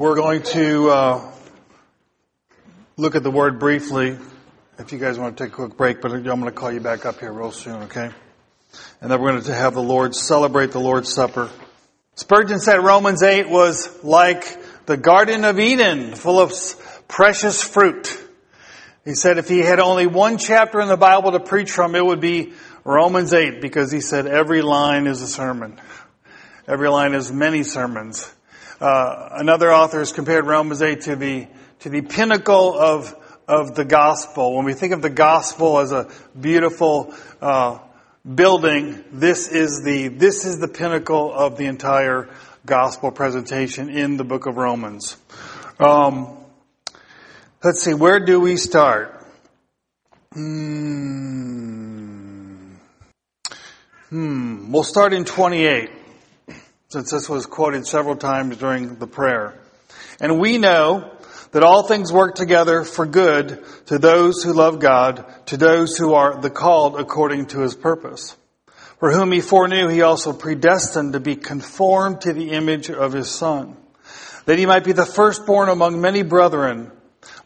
We're going to uh, look at the word briefly. If you guys want to take a quick break, but I'm going to call you back up here real soon, okay? And then we're going to have the Lord celebrate the Lord's Supper. Spurgeon said Romans 8 was like the Garden of Eden, full of precious fruit. He said if he had only one chapter in the Bible to preach from, it would be Romans 8, because he said every line is a sermon. Every line is many sermons. Uh, another author has compared Romans 8 to the, to the pinnacle of, of the gospel. When we think of the gospel as a beautiful, uh, building, this is the, this is the pinnacle of the entire gospel presentation in the book of Romans. Um, let's see, where do we start? Hmm. Hmm. We'll start in 28 since this was quoted several times during the prayer. And we know that all things work together for good to those who love God, to those who are the called according to his purpose. For whom he foreknew, he also predestined to be conformed to the image of his son, that he might be the firstborn among many brethren.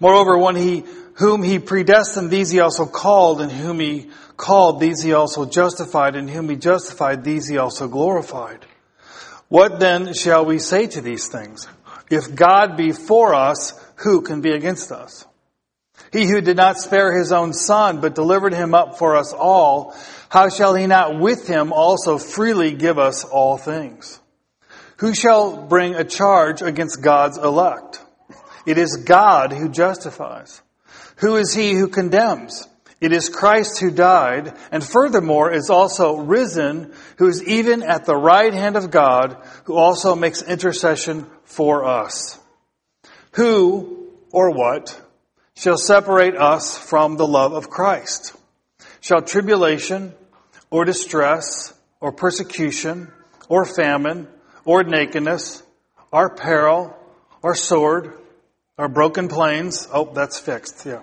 Moreover, when he, whom he predestined, these he also called, and whom he called, these he also justified, and whom he justified, these he also glorified. What then shall we say to these things? If God be for us, who can be against us? He who did not spare his own son, but delivered him up for us all, how shall he not with him also freely give us all things? Who shall bring a charge against God's elect? It is God who justifies. Who is he who condemns? It is Christ who died, and furthermore is also risen, who is even at the right hand of God, who also makes intercession for us. Who, or what, shall separate us from the love of Christ? Shall tribulation, or distress, or persecution, or famine, or nakedness, or peril, or sword, or broken planes? Oh, that's fixed, yeah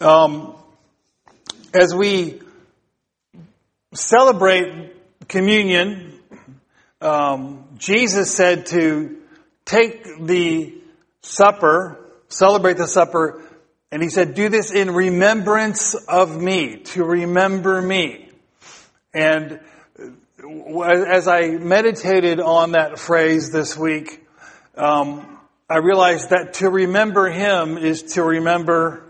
Um, as we celebrate communion, um, Jesus said to take the supper, celebrate the supper, and he said, do this in remembrance of me, to remember me. And as I meditated on that phrase this week, um, I realized that to remember him is to remember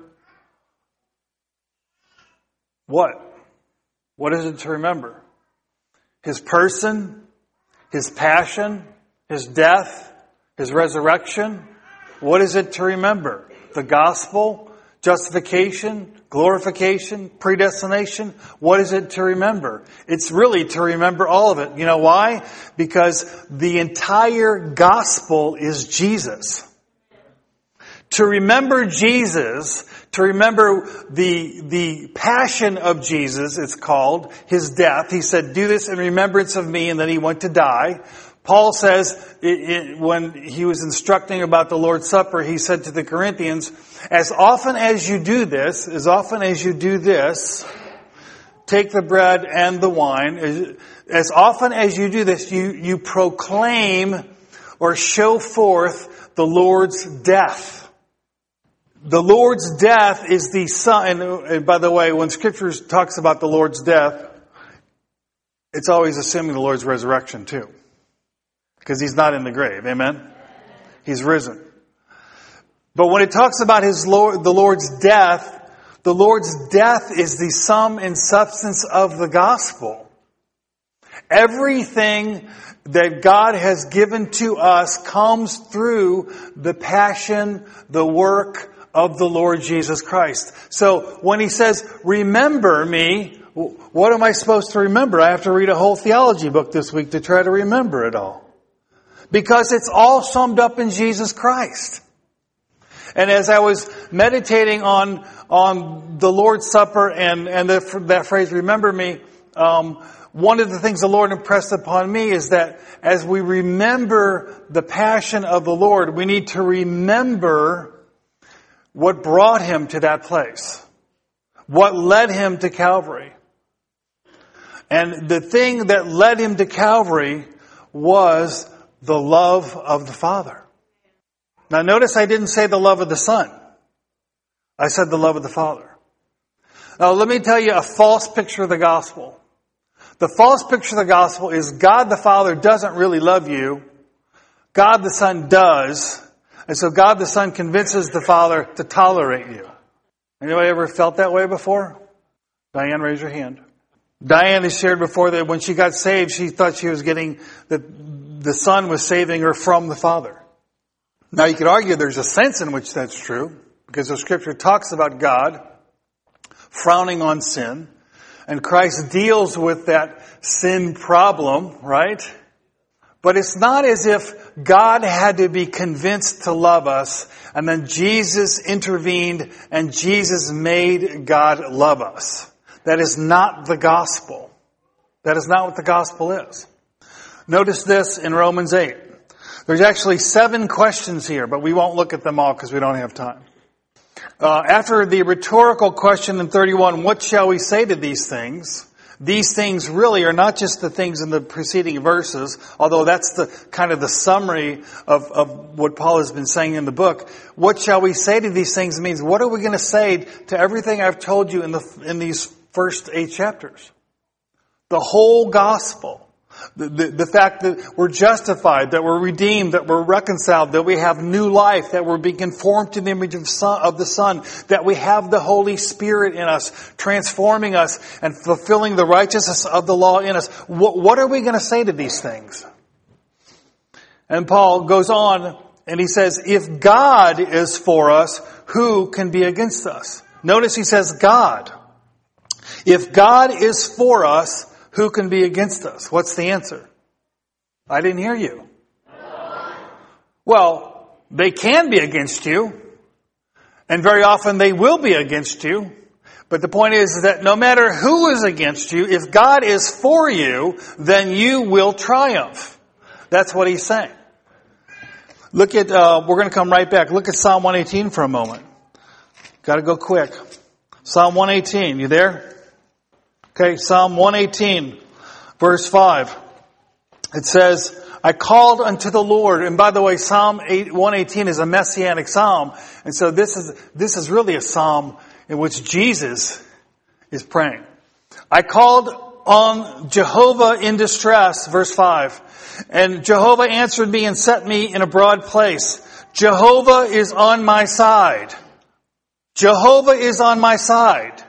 what? What is it to remember? His person, His passion, His death, His resurrection. What is it to remember? The gospel, justification, glorification, predestination. What is it to remember? It's really to remember all of it. You know why? Because the entire gospel is Jesus. To remember Jesus to remember the, the passion of Jesus, it's called, his death. He said, do this in remembrance of me, and then he went to die. Paul says, it, it, when he was instructing about the Lord's Supper, he said to the Corinthians, as often as you do this, as often as you do this, take the bread and the wine, as, as often as you do this, you, you proclaim or show forth the Lord's death the Lord's death is the sign, and by the way, when scripture talks about the Lord's death, it's always assuming the Lord's resurrection too. Because he's not in the grave. Amen? He's risen. But when it talks about his Lord, the Lord's death, the Lord's death is the sum and substance of the gospel. Everything that God has given to us comes through the passion, the work, of the Lord Jesus Christ. So when he says, remember me, what am I supposed to remember? I have to read a whole theology book this week to try to remember it all. Because it's all summed up in Jesus Christ. And as I was meditating on, on the Lord's Supper and, and the, that phrase, remember me, um, one of the things the Lord impressed upon me is that as we remember the passion of the Lord, we need to remember what brought him to that place. What led him to Calvary. And the thing that led him to Calvary was the love of the Father. Now notice I didn't say the love of the Son. I said the love of the Father. Now let me tell you a false picture of the gospel. The false picture of the gospel is God the Father doesn't really love you. God the Son does. And so God the Son convinces the Father to tolerate you. Anybody ever felt that way before? Diane, raise your hand. Diane has shared before that when she got saved, she thought she was getting, that the Son was saving her from the Father. Now you could argue there's a sense in which that's true, because the scripture talks about God frowning on sin, and Christ deals with that sin problem, right? But it's not as if God had to be convinced to love us and then Jesus intervened and Jesus made God love us. That is not the gospel. That is not what the gospel is. Notice this in Romans 8. There's actually seven questions here, but we won't look at them all because we don't have time. Uh, after the rhetorical question in 31, what shall we say to these things? These things really are not just the things in the preceding verses, although that's the kind of the summary of, of what Paul has been saying in the book. What shall we say to these things means what are we going to say to everything I've told you in the, in these first eight chapters? The whole gospel. The, the, the, fact that we're justified, that we're redeemed, that we're reconciled, that we have new life, that we're being conformed to the image of, son, of the Son, that we have the Holy Spirit in us, transforming us and fulfilling the righteousness of the law in us. What, what are we going to say to these things? And Paul goes on and he says, if God is for us, who can be against us? Notice he says God. If God is for us, who can be against us? What's the answer? I didn't hear you. Well, they can be against you, and very often they will be against you. But the point is that no matter who is against you, if God is for you, then you will triumph. That's what he's saying. Look at, uh, we're going to come right back. Look at Psalm 118 for a moment. Got to go quick. Psalm 118, you there? Okay, Psalm 118, verse 5. It says, I called unto the Lord. And by the way, Psalm 118 is a messianic psalm. And so this is, this is really a psalm in which Jesus is praying. I called on Jehovah in distress, verse 5. And Jehovah answered me and set me in a broad place. Jehovah is on my side. Jehovah is on my side.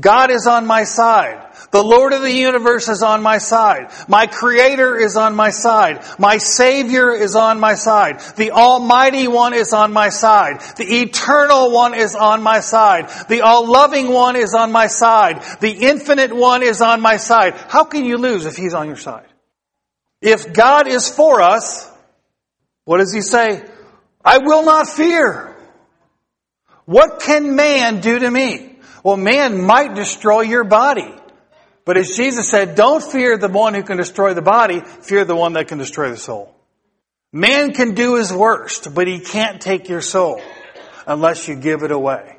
God is on my side. The Lord of the universe is on my side. My Creator is on my side. My Savior is on my side. The Almighty One is on my side. The Eternal One is on my side. The All-Loving One is on my side. The Infinite One is on my side. How can you lose if He's on your side? If God is for us, what does He say? I will not fear. What can man do to me? Well, man might destroy your body. But as Jesus said, don't fear the one who can destroy the body, fear the one that can destroy the soul. Man can do his worst, but he can't take your soul unless you give it away.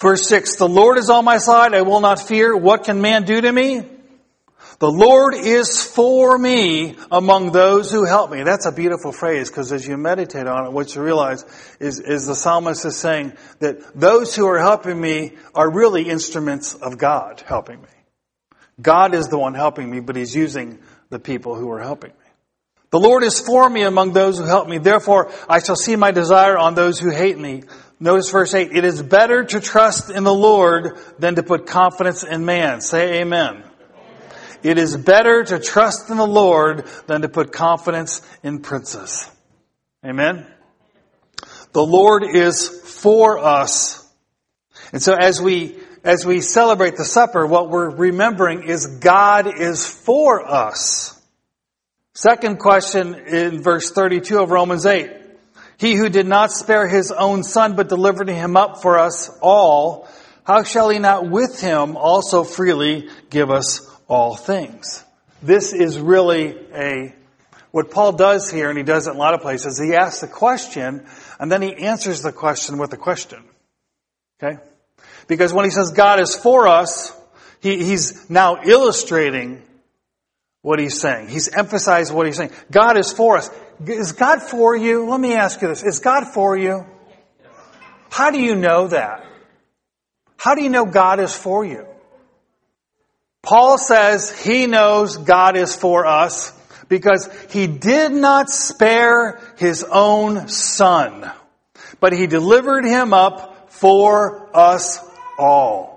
Verse 6, the Lord is on my side, I will not fear. What can man do to me? The Lord is for me among those who help me. That's a beautiful phrase because as you meditate on it, what you realize is, is the psalmist is saying that those who are helping me are really instruments of God helping me. God is the one helping me, but He's using the people who are helping me. The Lord is for me among those who help me. Therefore, I shall see my desire on those who hate me. Notice verse 8. It is better to trust in the Lord than to put confidence in man. Say amen. It is better to trust in the Lord than to put confidence in princes. Amen. The Lord is for us. And so as we, as we celebrate the supper, what we're remembering is God is for us. Second question in verse 32 of Romans 8. He who did not spare his own son, but delivered him up for us all, how shall he not with him also freely give us all things? This is really a, what Paul does here, and he does it in a lot of places, he asks a question, and then he answers the question with a question. Okay? Because when he says God is for us, he, he's now illustrating what he's saying. He's emphasized what he's saying. God is for us. Is God for you? Let me ask you this. Is God for you? How do you know that? How do you know God is for you? Paul says he knows God is for us because he did not spare his own son, but he delivered him up for us all.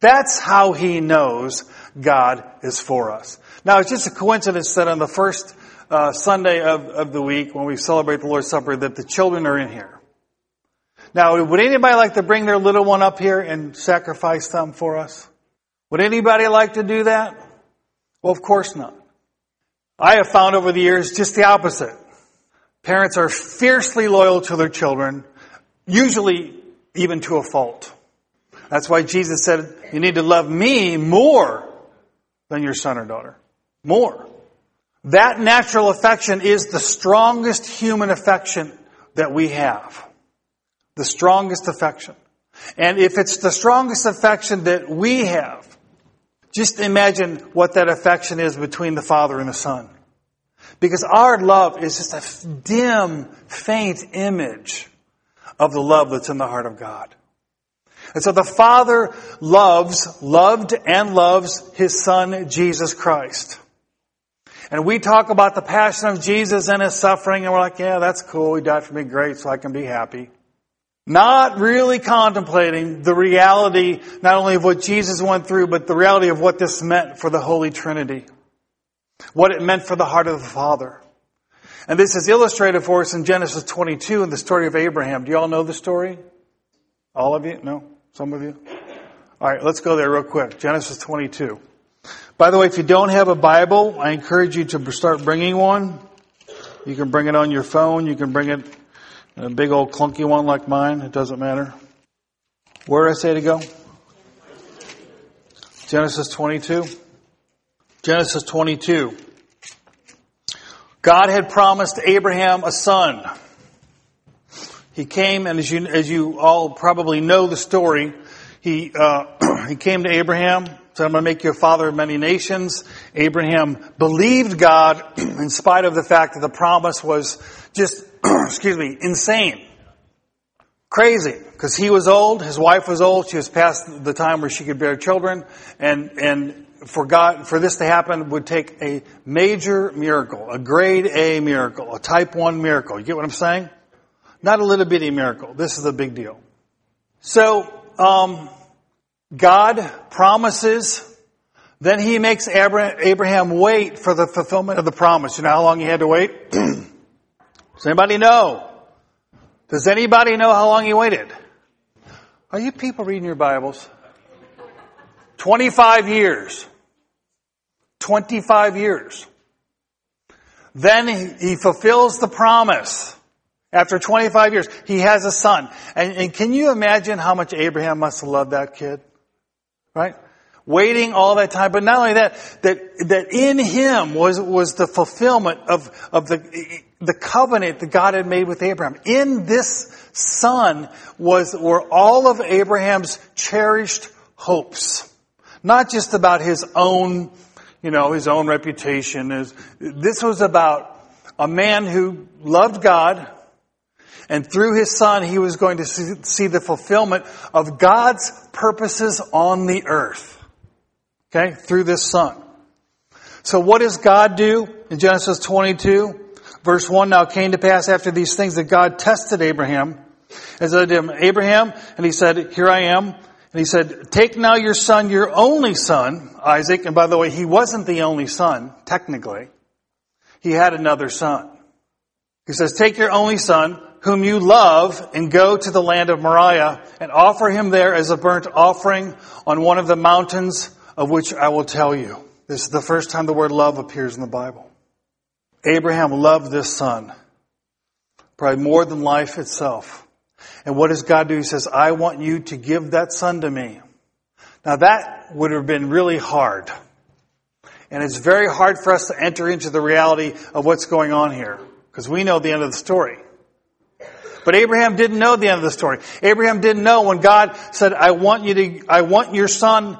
That's how he knows God is for us. Now, it's just a coincidence that on the first uh, Sunday of, of the week, when we celebrate the Lord's Supper, that the children are in here. Now, would anybody like to bring their little one up here and sacrifice them for us? Would anybody like to do that? Well, of course not. I have found over the years just the opposite. Parents are fiercely loyal to their children, usually even to a fault. That's why Jesus said, you need to love me more than your son or daughter more. That natural affection is the strongest human affection that we have. The strongest affection. And if it's the strongest affection that we have, just imagine what that affection is between the Father and the Son. Because our love is just a dim, faint image of the love that's in the heart of God. And so the Father loves, loved and loves His Son, Jesus Christ. And we talk about the passion of Jesus and his suffering, and we're like, yeah, that's cool. He died for me. Great. So I can be happy. Not really contemplating the reality, not only of what Jesus went through, but the reality of what this meant for the Holy Trinity. What it meant for the heart of the Father. And this is illustrated for us in Genesis 22 in the story of Abraham. Do you all know the story? All of you? No? Some of you? All right, let's go there real quick. Genesis 22. By the way, if you don't have a Bible, I encourage you to start bringing one. You can bring it on your phone. You can bring it a big old clunky one like mine. It doesn't matter. Where did I say to go? Genesis 22. Genesis 22. God had promised Abraham a son. He came, and as you, as you all probably know the story, he, uh, he came to Abraham said, I'm going to make you a father of many nations. Abraham believed God in spite of the fact that the promise was just, excuse me, insane. Crazy. Because he was old, his wife was old, she was past the time where she could bear children, and, and for God, for this to happen would take a major miracle, a grade A miracle, a type 1 miracle. You get what I'm saying? Not a little bitty miracle. This is a big deal. So, um, God promises, then he makes Abraham wait for the fulfillment of the promise. You know how long he had to wait? Does anybody know? Does anybody know how long he waited? Are you people reading your Bibles? 25 years. 25 years. Then he, fulfills the promise. After 25 years, he has a son. And, and can you imagine how much Abraham must have loved that kid? Right? Waiting all that time. But not only that, that, that in him was, was the fulfillment of, of the, the covenant that God had made with Abraham. In this son was, were all of Abraham's cherished hopes. Not just about his own, you know, his own reputation. This was about a man who loved God, and through his son, he was going to see the fulfillment of God's purposes on the earth. Okay? Through this son. So what does God do in Genesis 22? Verse 1, now came to pass after these things that God tested Abraham. And said to him, Abraham, and he said, here I am. And he said, take now your son, your only son, Isaac. And by the way, he wasn't the only son, technically. He had another son. He says, take your only son, whom you love and go to the land of Moriah and offer him there as a burnt offering on one of the mountains of which I will tell you. This is the first time the word love appears in the Bible. Abraham loved this son, probably more than life itself. And what does God do? He says, I want you to give that son to me. Now that would have been really hard. And it's very hard for us to enter into the reality of what's going on here. Because we know the end of the story. But Abraham didn't know the end of the story. Abraham didn't know when God said, I want you to, I want your son.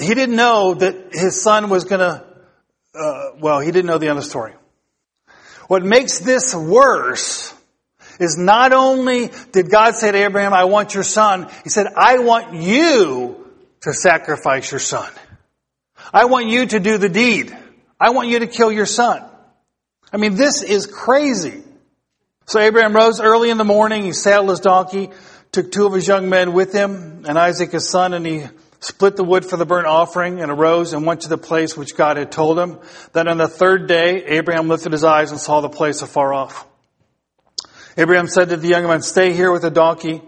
He didn't know that his son was gonna, uh, well, he didn't know the the story. What makes this worse is not only did God say to Abraham, I want your son, he said, I want you to sacrifice your son. I want you to do the deed. I want you to kill your son. I mean, this is crazy. So Abraham rose early in the morning, he saddled his donkey, took two of his young men with him, and Isaac his son, and he split the wood for the burnt offering, and arose and went to the place which God had told him. Then on the third day, Abraham lifted his eyes and saw the place afar off. Abraham said to the young man, stay here with the donkey.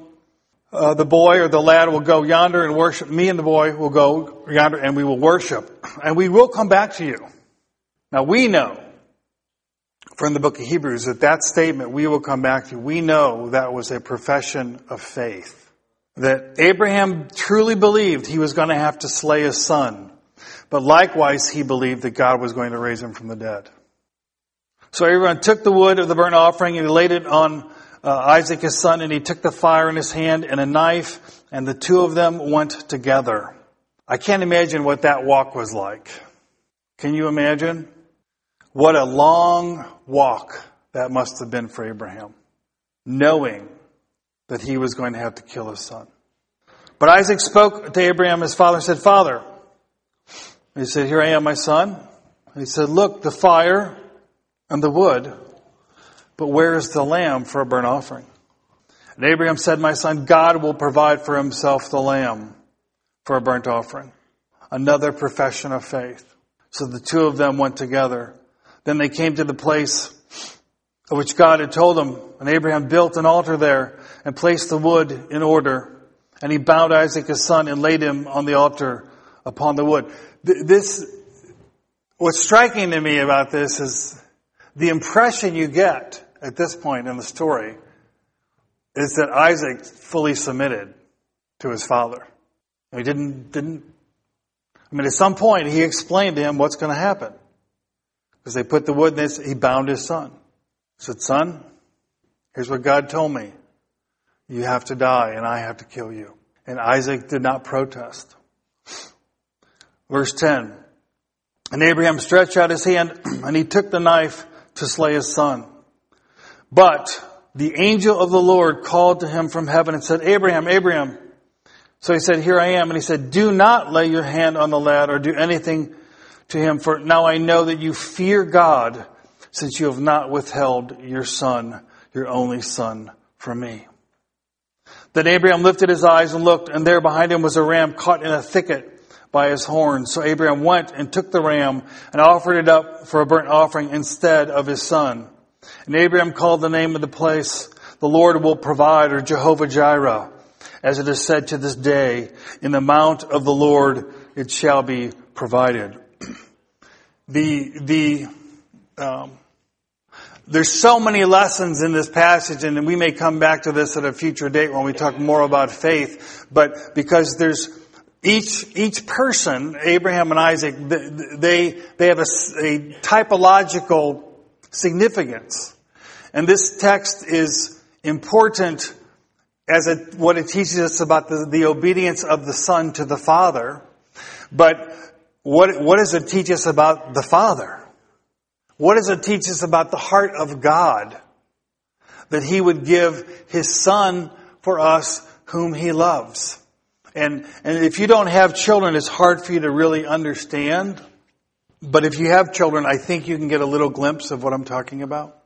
Uh, the boy or the lad will go yonder and worship. Me and the boy will go yonder and we will worship. And we will come back to you. Now we know from the book of Hebrews that that statement, we will come back to you, we know that was a profession of faith. That Abraham truly believed he was going to have to slay his son. But likewise, he believed that God was going to raise him from the dead. So Abraham took the wood of the burnt offering and he laid it on uh, Isaac his son and he took the fire in his hand and a knife and the two of them went together. I can't imagine what that walk was like. Can you imagine? What a long walk that must have been for Abraham, knowing that he was going to have to kill his son. But Isaac spoke to Abraham, his father, and said, Father, he said, Here I am, my son. He said, Look, the fire and the wood, but where is the lamb for a burnt offering? And Abraham said, My son, God will provide for himself the lamb for a burnt offering. Another profession of faith. So the two of them went together. Then they came to the place of which God had told them, and Abraham built an altar there and placed the wood in order. And he bound Isaac his son and laid him on the altar upon the wood. This, what's striking to me about this is the impression you get at this point in the story is that Isaac fully submitted to his father. He didn't, didn't, I mean, at some point he explained to him what's going to happen. Because they put the wood in this, he bound his son. He said, Son, here's what God told me. You have to die and I have to kill you. And Isaac did not protest. Verse 10. And Abraham stretched out his hand and he took the knife to slay his son. But the angel of the Lord called to him from heaven and said, Abraham, Abraham. So he said, Here I am. And he said, Do not lay your hand on the lad or do anything to him, for now I know that you fear God, since you have not withheld your son, your only son, from me. Then Abraham lifted his eyes and looked, and there behind him was a ram caught in a thicket by his horns. So Abraham went and took the ram and offered it up for a burnt offering instead of his son. And Abraham called the name of the place, the Lord will provide, or Jehovah Jireh, as it is said to this day, in the mount of the Lord it shall be provided the the um, there's so many lessons in this passage, and we may come back to this at a future date when we talk more about faith. But because there's each each person, Abraham and Isaac, they they have a, a typological significance, and this text is important as it, what it teaches us about the, the obedience of the son to the father. But what, what does it teach us about the Father? What does it teach us about the heart of God? That He would give His Son for us whom He loves. And, and if you don't have children, it's hard for you to really understand. But if you have children, I think you can get a little glimpse of what I'm talking about.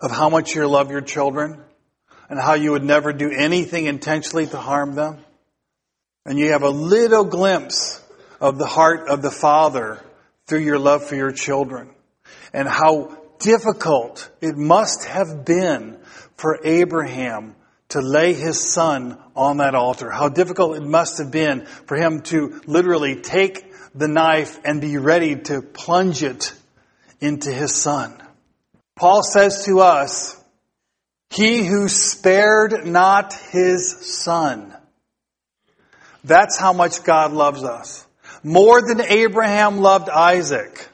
Of how much you love your children and how you would never do anything intentionally to harm them. And you have a little glimpse of the heart of the Father through your love for your children. And how difficult it must have been for Abraham to lay his son on that altar. How difficult it must have been for him to literally take the knife and be ready to plunge it into his son. Paul says to us, he who spared not his son. That's how much God loves us. More than Abraham loved Isaac.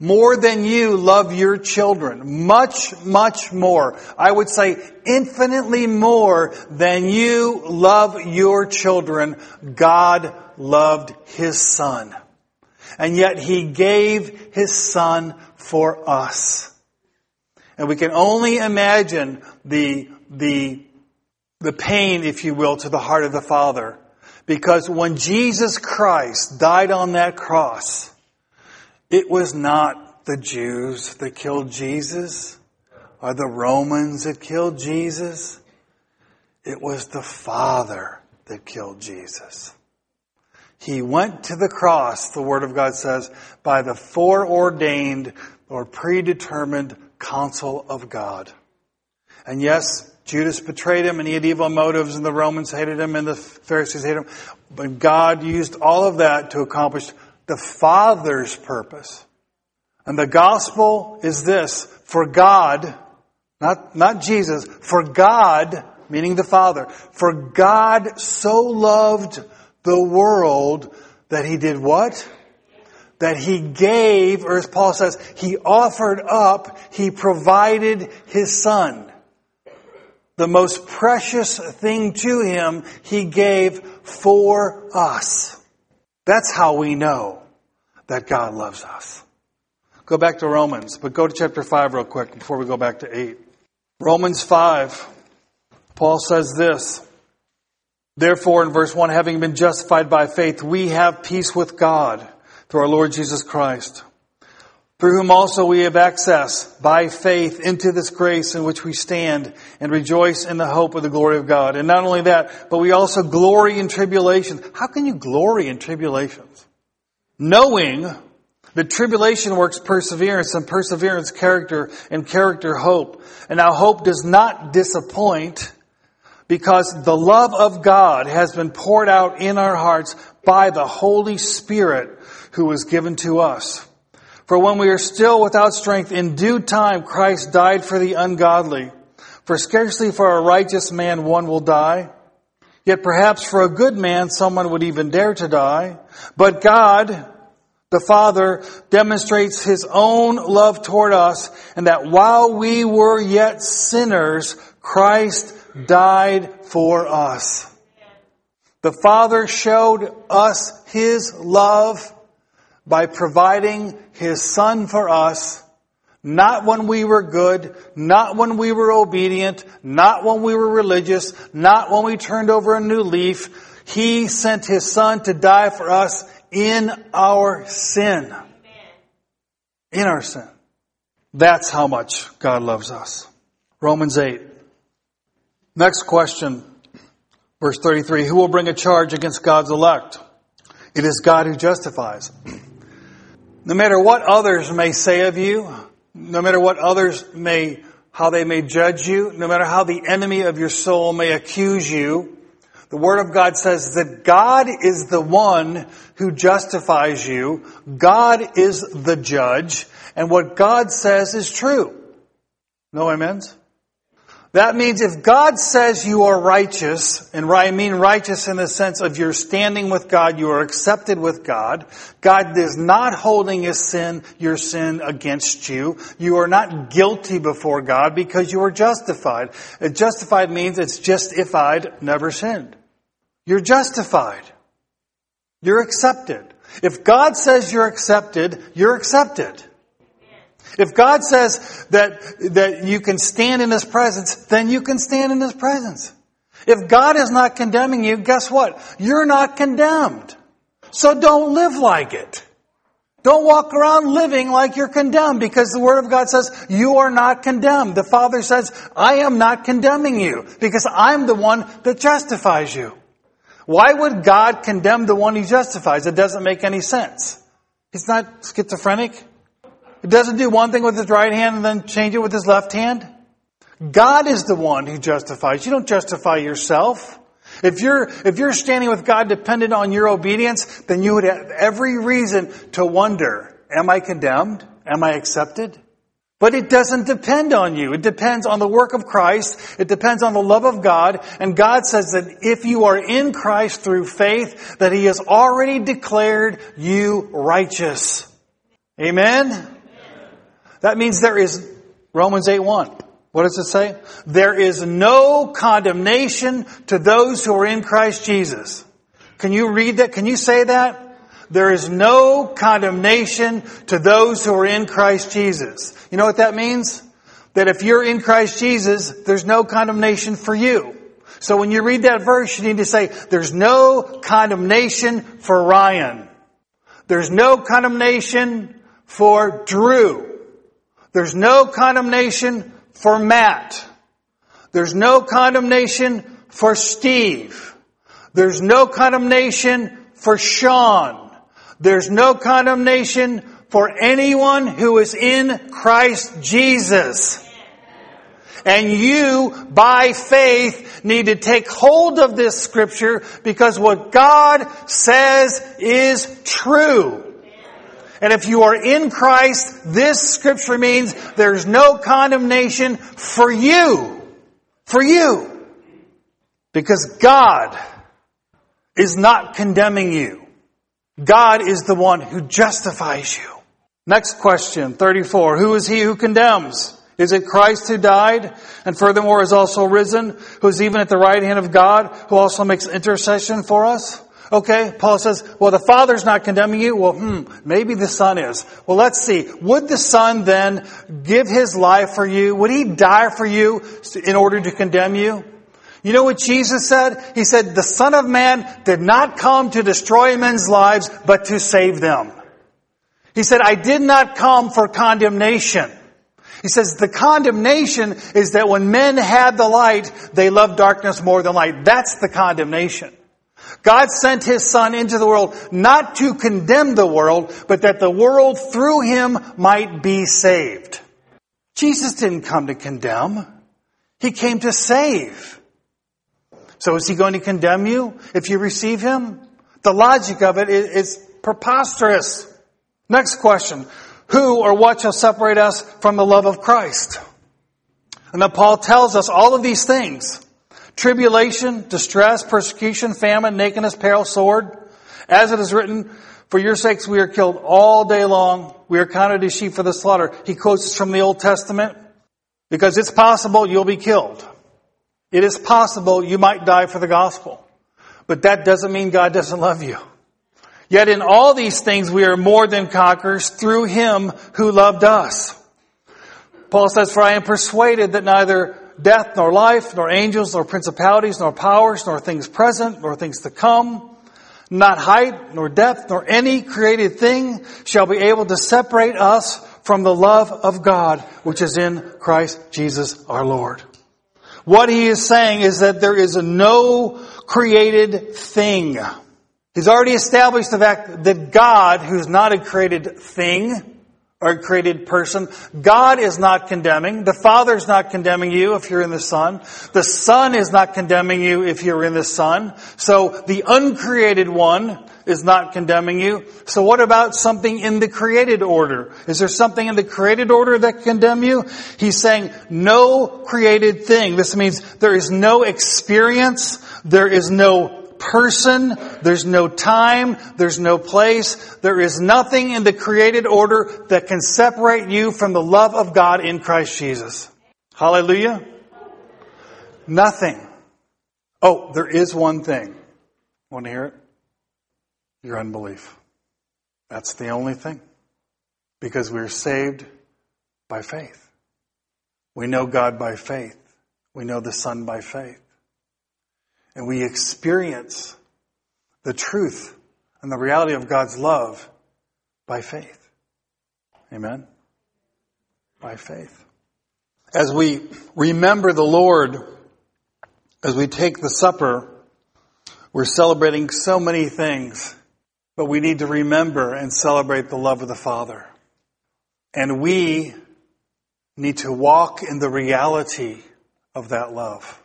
More than you love your children. Much, much more. I would say infinitely more than you love your children. God loved his son. And yet he gave his son for us. And we can only imagine the, the, the pain, if you will, to the heart of the Father. Because when Jesus Christ died on that cross, it was not the Jews that killed Jesus or the Romans that killed Jesus. It was the Father that killed Jesus. He went to the cross, the Word of God says, by the foreordained or predetermined counsel of God. And yes, Judas betrayed him and he had evil motives and the Romans hated him and the Pharisees hated him. But God used all of that to accomplish the Father's purpose. And the gospel is this, for God, not, not Jesus, for God, meaning the Father, for God so loved the world that he did what? That he gave, or as Paul says, he offered up, he provided his son the most precious thing to him, he gave for us. That's how we know that God loves us. Go back to Romans, but go to chapter 5 real quick before we go back to 8. Romans 5, Paul says this. Therefore, in verse 1, having been justified by faith, we have peace with God through our Lord Jesus Christ through whom also we have access by faith into this grace in which we stand and rejoice in the hope of the glory of God. And not only that, but we also glory in tribulations. How can you glory in tribulations? Knowing that tribulation works perseverance and perseverance character and character hope. And now hope does not disappoint because the love of God has been poured out in our hearts by the Holy Spirit who was given to us. For when we are still without strength, in due time Christ died for the ungodly. For scarcely for a righteous man one will die. Yet perhaps for a good man someone would even dare to die. But God, the Father, demonstrates His own love toward us and that while we were yet sinners, Christ died for us. The Father showed us His love by providing His Son for us, not when we were good, not when we were obedient, not when we were religious, not when we turned over a new leaf. He sent His Son to die for us in our sin. In our sin. That's how much God loves us. Romans 8. Next question. Verse 33. Who will bring a charge against God's elect? It is God who justifies. No matter what others may say of you, no matter what others may, how they may judge you, no matter how the enemy of your soul may accuse you, the Word of God says that God is the one who justifies you. God is the judge. And what God says is true. No amens? That means if God says you are righteous, and I mean righteous in the sense of you're standing with God, you are accepted with God, God is not holding his sin, your sin against you. You are not guilty before God because you are justified. Justified means it's justified, never sinned. You're justified. You're accepted. If God says you're accepted, you're accepted. If God says that, that you can stand in His presence, then you can stand in His presence. If God is not condemning you, guess what? You're not condemned. So don't live like it. Don't walk around living like you're condemned because the Word of God says you are not condemned. The Father says, I am not condemning you because I'm the one that justifies you. Why would God condemn the one He justifies? It doesn't make any sense. He's not schizophrenic. It doesn't do one thing with his right hand and then change it with his left hand. God is the one who justifies. You don't justify yourself. If you're, if you're standing with God dependent on your obedience, then you would have every reason to wonder, am I condemned? Am I accepted? But it doesn't depend on you. It depends on the work of Christ. It depends on the love of God. And God says that if you are in Christ through faith, that He has already declared you righteous. Amen? That means there is Romans 8 1. What does it say? There is no condemnation to those who are in Christ Jesus. Can you read that? Can you say that? There is no condemnation to those who are in Christ Jesus. You know what that means? That if you're in Christ Jesus, there's no condemnation for you. So when you read that verse, you need to say, there's no condemnation for Ryan. There's no condemnation for Drew. There's no condemnation for Matt. There's no condemnation for Steve. There's no condemnation for Sean. There's no condemnation for anyone who is in Christ Jesus. And you, by faith, need to take hold of this scripture because what God says is true. And if you are in Christ, this scripture means there's no condemnation for you. For you. Because God is not condemning you. God is the one who justifies you. Next question, 34. Who is he who condemns? Is it Christ who died and furthermore is also risen, who is even at the right hand of God, who also makes intercession for us? Okay, Paul says, well, the Father's not condemning you. Well, hmm, maybe the Son is. Well, let's see. Would the Son then give His life for you? Would He die for you in order to condemn you? You know what Jesus said? He said, the Son of Man did not come to destroy men's lives, but to save them. He said, I did not come for condemnation. He says the condemnation is that when men had the light, they loved darkness more than light. That's the condemnation. God sent His Son into the world not to condemn the world, but that the world through Him might be saved. Jesus didn't come to condemn. He came to save. So is he going to condemn you if you receive him? The logic of it is preposterous. Next question. Who or what shall separate us from the love of Christ? And then Paul tells us all of these things. Tribulation, distress, persecution, famine, nakedness, peril, sword. As it is written, for your sakes we are killed all day long. We are counted as sheep for the slaughter. He quotes from the Old Testament because it's possible you'll be killed. It is possible you might die for the gospel, but that doesn't mean God doesn't love you. Yet in all these things we are more than conquerors through him who loved us. Paul says, for I am persuaded that neither death nor life, nor angels, nor principalities, nor powers, nor things present, nor things to come, not height, nor depth, nor any created thing shall be able to separate us from the love of God, which is in Christ Jesus our Lord. What he is saying is that there is no created thing. He's already established the fact that God, who's not a created thing, or created person. God is not condemning. The Father is not condemning you if you're in the Son. The Son is not condemning you if you're in the Son. So the uncreated one is not condemning you. So what about something in the created order? Is there something in the created order that condemn you? He's saying no created thing. This means there is no experience, there is no person, there's no time, there's no place, there is nothing in the created order that can separate you from the love of God in Christ Jesus. Hallelujah. Nothing. Oh, there is one thing. Want to hear it? Your unbelief. That's the only thing. Because we're saved by faith. We know God by faith. We know the Son by faith. And we experience the truth and the reality of God's love by faith. Amen? By faith. As we remember the Lord, as we take the supper, we're celebrating so many things, but we need to remember and celebrate the love of the Father. And we need to walk in the reality of that love.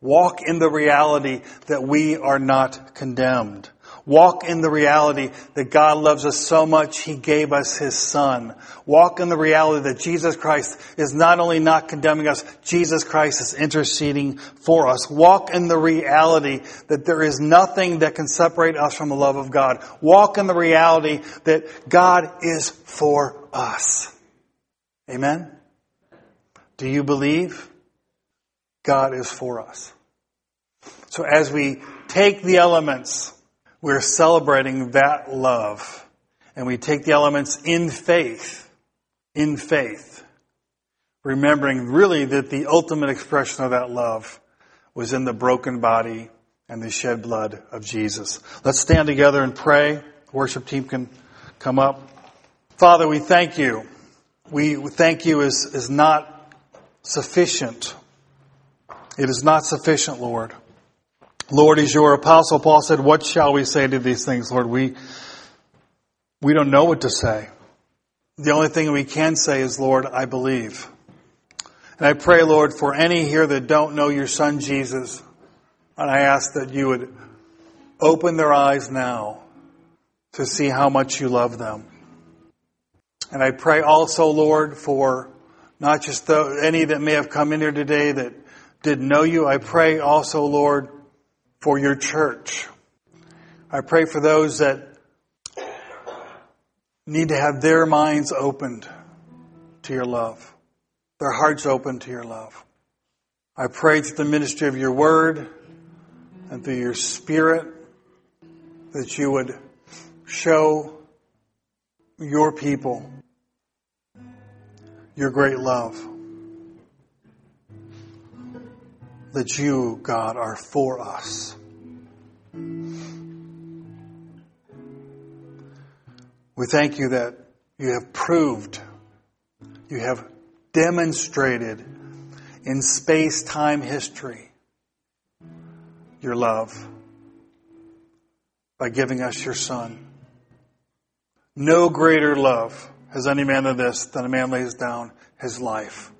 Walk in the reality that we are not condemned. Walk in the reality that God loves us so much He gave us His Son. Walk in the reality that Jesus Christ is not only not condemning us, Jesus Christ is interceding for us. Walk in the reality that there is nothing that can separate us from the love of God. Walk in the reality that God is for us. Amen? Do you believe? God is for us. So as we take the elements we're celebrating that love. And we take the elements in faith, in faith, remembering really that the ultimate expression of that love was in the broken body and the shed blood of Jesus. Let's stand together and pray. Worship team can come up. Father, we thank you. We thank you is, is not sufficient. It is not sufficient, Lord. Lord, as your apostle Paul said, what shall we say to these things, Lord? We, we don't know what to say. The only thing we can say is, Lord, I believe. And I pray, Lord, for any here that don't know your son Jesus, and I ask that you would open their eyes now to see how much you love them. And I pray also, Lord, for not just the, any that may have come in here today that didn't know you. I pray also, Lord, for your church. I pray for those that need to have their minds opened to your love, their hearts open to your love. I pray through the ministry of your word and through your spirit that you would show your people your great love. That you, God, are for us. We thank you that you have proved, you have demonstrated in space time history your love by giving us your Son. No greater love has any man than this, than a man lays down his life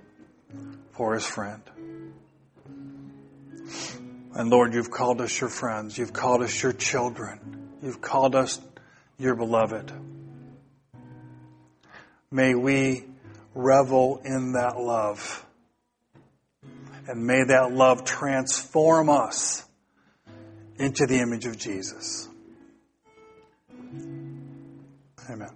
for his friend. And Lord, you've called us your friends. You've called us your children. You've called us your beloved. May we revel in that love. And may that love transform us into the image of Jesus. Amen.